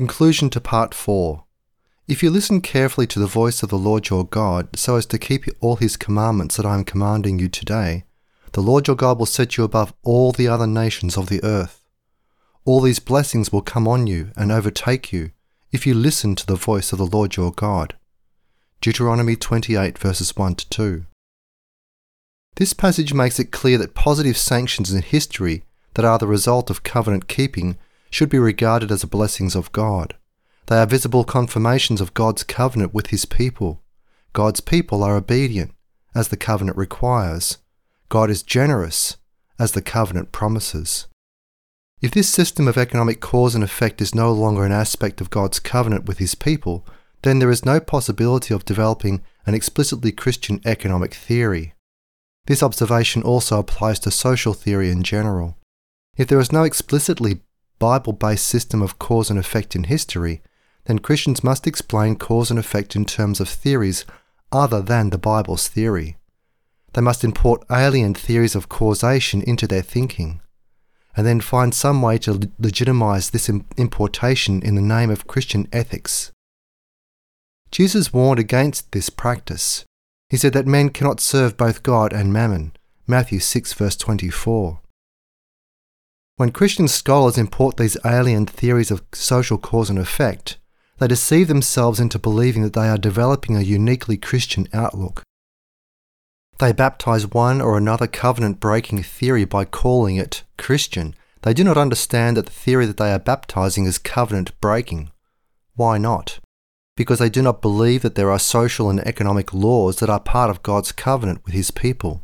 Conclusion to Part 4 If you listen carefully to the voice of the Lord your God, so as to keep all his commandments that I am commanding you today, the Lord your God will set you above all the other nations of the earth. All these blessings will come on you and overtake you if you listen to the voice of the Lord your God. Deuteronomy 28 verses 1 to 2. This passage makes it clear that positive sanctions in history that are the result of covenant keeping should be regarded as the blessings of God. They are visible confirmations of God's covenant with his people. God's people are obedient, as the covenant requires. God is generous, as the covenant promises. If this system of economic cause and effect is no longer an aspect of God's covenant with his people, then there is no possibility of developing an explicitly Christian economic theory. This observation also applies to social theory in general. If there is no explicitly Bible based system of cause and effect in history, then Christians must explain cause and effect in terms of theories other than the Bible's theory. They must import alien theories of causation into their thinking, and then find some way to legitimize this importation in the name of Christian ethics. Jesus warned against this practice. He said that men cannot serve both God and mammon. Matthew 6 verse 24. When Christian scholars import these alien theories of social cause and effect, they deceive themselves into believing that they are developing a uniquely Christian outlook. They baptize one or another covenant breaking theory by calling it Christian. They do not understand that the theory that they are baptizing is covenant breaking. Why not? Because they do not believe that there are social and economic laws that are part of God's covenant with His people.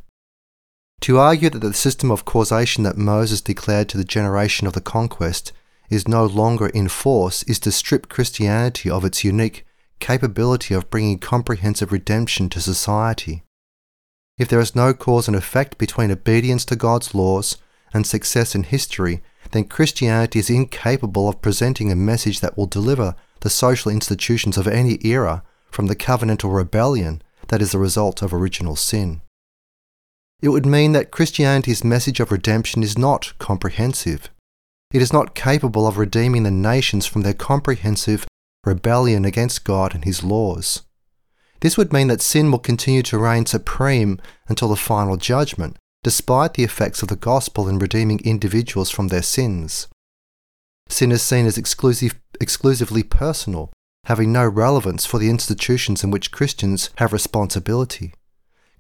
To argue that the system of causation that Moses declared to the generation of the conquest is no longer in force is to strip Christianity of its unique capability of bringing comprehensive redemption to society. If there is no cause and effect between obedience to God's laws and success in history, then Christianity is incapable of presenting a message that will deliver the social institutions of any era from the covenantal rebellion that is the result of original sin it would mean that Christianity's message of redemption is not comprehensive. It is not capable of redeeming the nations from their comprehensive rebellion against God and His laws. This would mean that sin will continue to reign supreme until the final judgment, despite the effects of the gospel in redeeming individuals from their sins. Sin is seen as exclusive, exclusively personal, having no relevance for the institutions in which Christians have responsibility.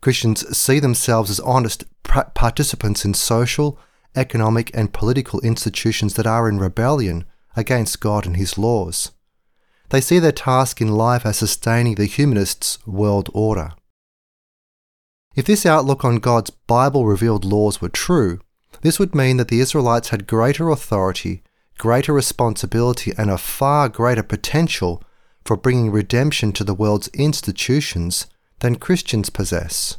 Christians see themselves as honest participants in social, economic, and political institutions that are in rebellion against God and His laws. They see their task in life as sustaining the humanists' world order. If this outlook on God's Bible revealed laws were true, this would mean that the Israelites had greater authority, greater responsibility, and a far greater potential for bringing redemption to the world's institutions than Christians possess.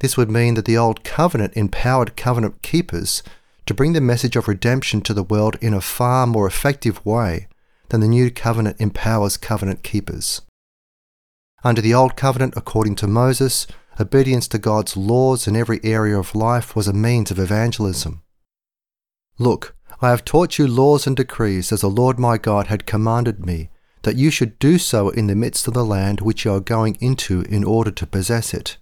This would mean that the Old Covenant empowered covenant keepers to bring the message of redemption to the world in a far more effective way than the New Covenant empowers covenant keepers. Under the Old Covenant, according to Moses, obedience to God's laws in every area of life was a means of evangelism. Look, I have taught you laws and decrees as the Lord my God had commanded me, that you should do so in the midst of the land which you are going into in order to possess it.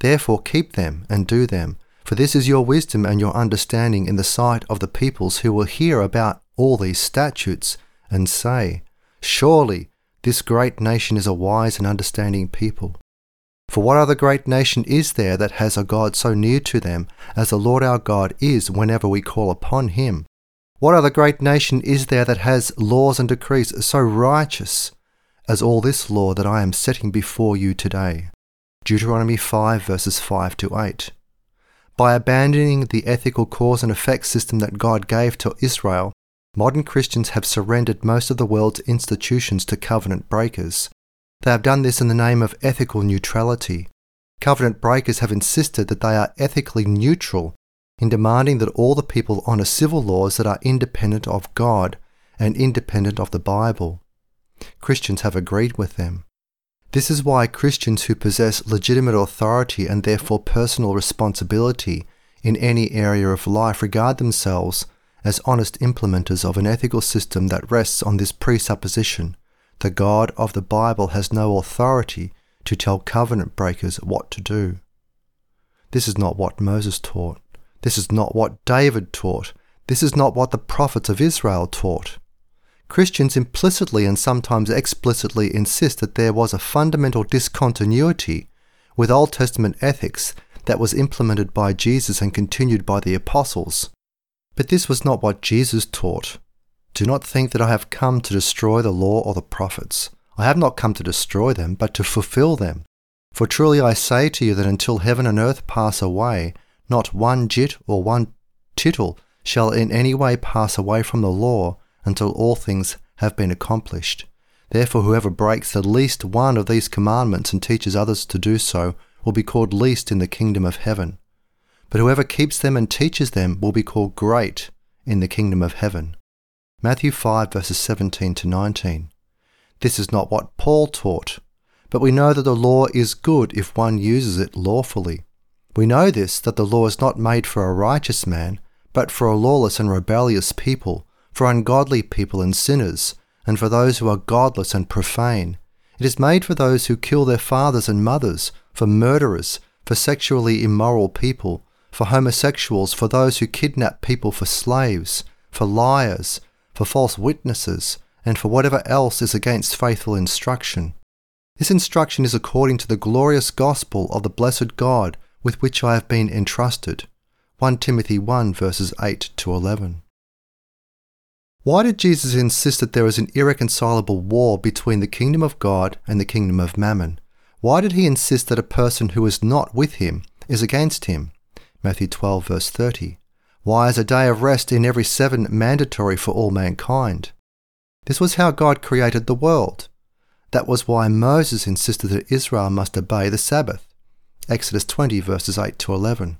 Therefore keep them and do them, for this is your wisdom and your understanding in the sight of the peoples who will hear about all these statutes and say, Surely this great nation is a wise and understanding people. For what other great nation is there that has a God so near to them as the Lord our God is whenever we call upon him? What other great nation is there that has laws and decrees so righteous as all this law that I am setting before you today? Deuteronomy 5 verses 5 to 8. By abandoning the ethical cause and effect system that God gave to Israel, modern Christians have surrendered most of the world's institutions to covenant breakers. They have done this in the name of ethical neutrality. Covenant breakers have insisted that they are ethically neutral in demanding that all the people honour civil laws that are independent of God and independent of the Bible. Christians have agreed with them. This is why Christians who possess legitimate authority and therefore personal responsibility in any area of life regard themselves as honest implementers of an ethical system that rests on this presupposition the God of the Bible has no authority to tell covenant breakers what to do. This is not what Moses taught. This is not what David taught. This is not what the prophets of Israel taught. Christians implicitly and sometimes explicitly insist that there was a fundamental discontinuity with Old Testament ethics that was implemented by Jesus and continued by the apostles. But this was not what Jesus taught. Do not think that I have come to destroy the law or the prophets. I have not come to destroy them, but to fulfill them. For truly I say to you that until heaven and earth pass away, not one jot or one tittle shall in any way pass away from the law until all things have been accomplished. Therefore, whoever breaks the least one of these commandments and teaches others to do so will be called least in the kingdom of heaven. But whoever keeps them and teaches them will be called great in the kingdom of heaven. Matthew 5 verses 17 to 19. This is not what Paul taught, but we know that the law is good if one uses it lawfully. We know this, that the law is not made for a righteous man, but for a lawless and rebellious people, for ungodly people and sinners, and for those who are godless and profane. It is made for those who kill their fathers and mothers, for murderers, for sexually immoral people, for homosexuals, for those who kidnap people for slaves, for liars, for false witnesses, and for whatever else is against faithful instruction. This instruction is according to the glorious gospel of the blessed God with which I have been entrusted. 1 Timothy 1 verses 8 to 11. Why did Jesus insist that there is an irreconcilable war between the kingdom of God and the kingdom of mammon? Why did he insist that a person who is not with him is against him? Matthew 12 verse 30. Why is a day of rest in every seven mandatory for all mankind? This was how God created the world. That was why Moses insisted that Israel must obey the Sabbath. Exodus 20 verses 8 to 11.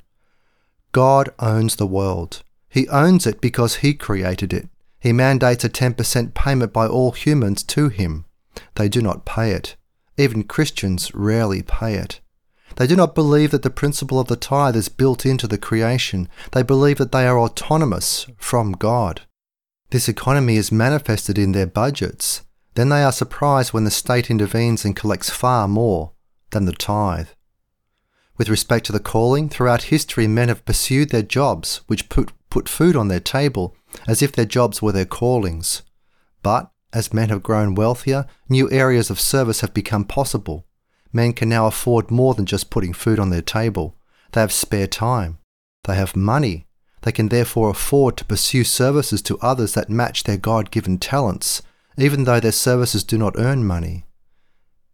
God owns the world. He owns it because he created it. He mandates a 10% payment by all humans to him. They do not pay it. Even Christians rarely pay it. They do not believe that the principle of the tithe is built into the creation. They believe that they are autonomous from God. This economy is manifested in their budgets. Then they are surprised when the state intervenes and collects far more than the tithe. With respect to the calling, throughout history men have pursued their jobs, which put, put food on their table, as if their jobs were their callings. But, as men have grown wealthier, new areas of service have become possible. Men can now afford more than just putting food on their table. They have spare time. They have money. They can therefore afford to pursue services to others that match their God given talents, even though their services do not earn money.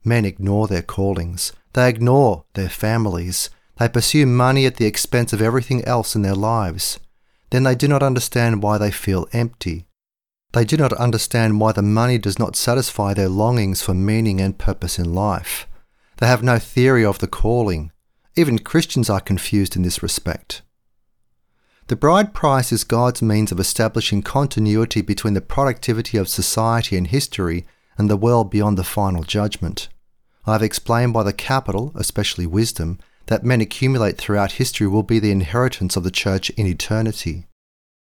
Men ignore their callings. They ignore their families. They pursue money at the expense of everything else in their lives then they do not understand why they feel empty. They do not understand why the money does not satisfy their longings for meaning and purpose in life. They have no theory of the calling. Even Christians are confused in this respect. The bride price is God's means of establishing continuity between the productivity of society and history and the world beyond the final judgment. I have explained by the capital, especially wisdom, that men accumulate throughout history will be the inheritance of the Church in eternity.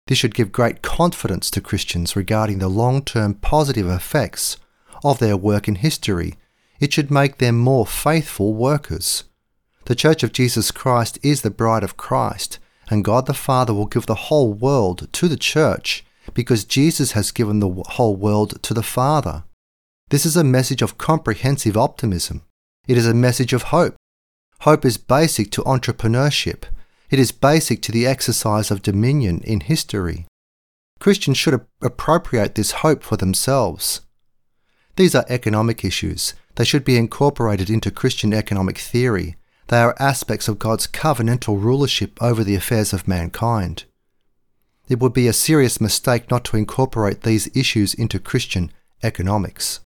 This should give great confidence to Christians regarding the long term positive effects of their work in history. It should make them more faithful workers. The Church of Jesus Christ is the bride of Christ, and God the Father will give the whole world to the Church because Jesus has given the whole world to the Father. This is a message of comprehensive optimism. It is a message of hope Hope is basic to entrepreneurship. It is basic to the exercise of dominion in history. Christians should appropriate this hope for themselves. These are economic issues. They should be incorporated into Christian economic theory. They are aspects of God's covenantal rulership over the affairs of mankind. It would be a serious mistake not to incorporate these issues into Christian economics.